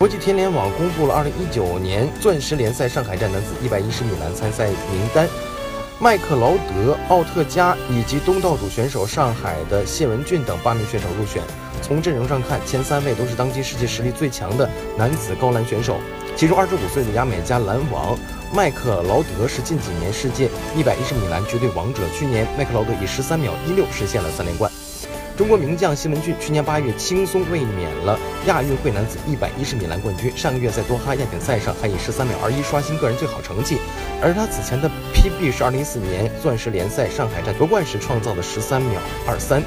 国际田联网公布了2019年钻石联赛上海站男子110米栏参赛名单，麦克劳德、奥特加以及东道主选手上海的谢文俊等八名选手入选。从阵容上看，前三位都是当今世界实力最强的男子高栏选手，其中25岁的牙买加篮王麦克劳德是近几年世界110米栏绝对王者。去年，麦克劳德以13秒16实现了三连冠。中国名将西门俊去年八月轻松卫冕了亚运会男子一百一十米栏冠军，上个月在多哈亚锦赛上还以十三秒二一刷新个人最好成绩，而他此前的 PB 是二零一四年钻石联赛上海站夺冠时创造的十三秒二三。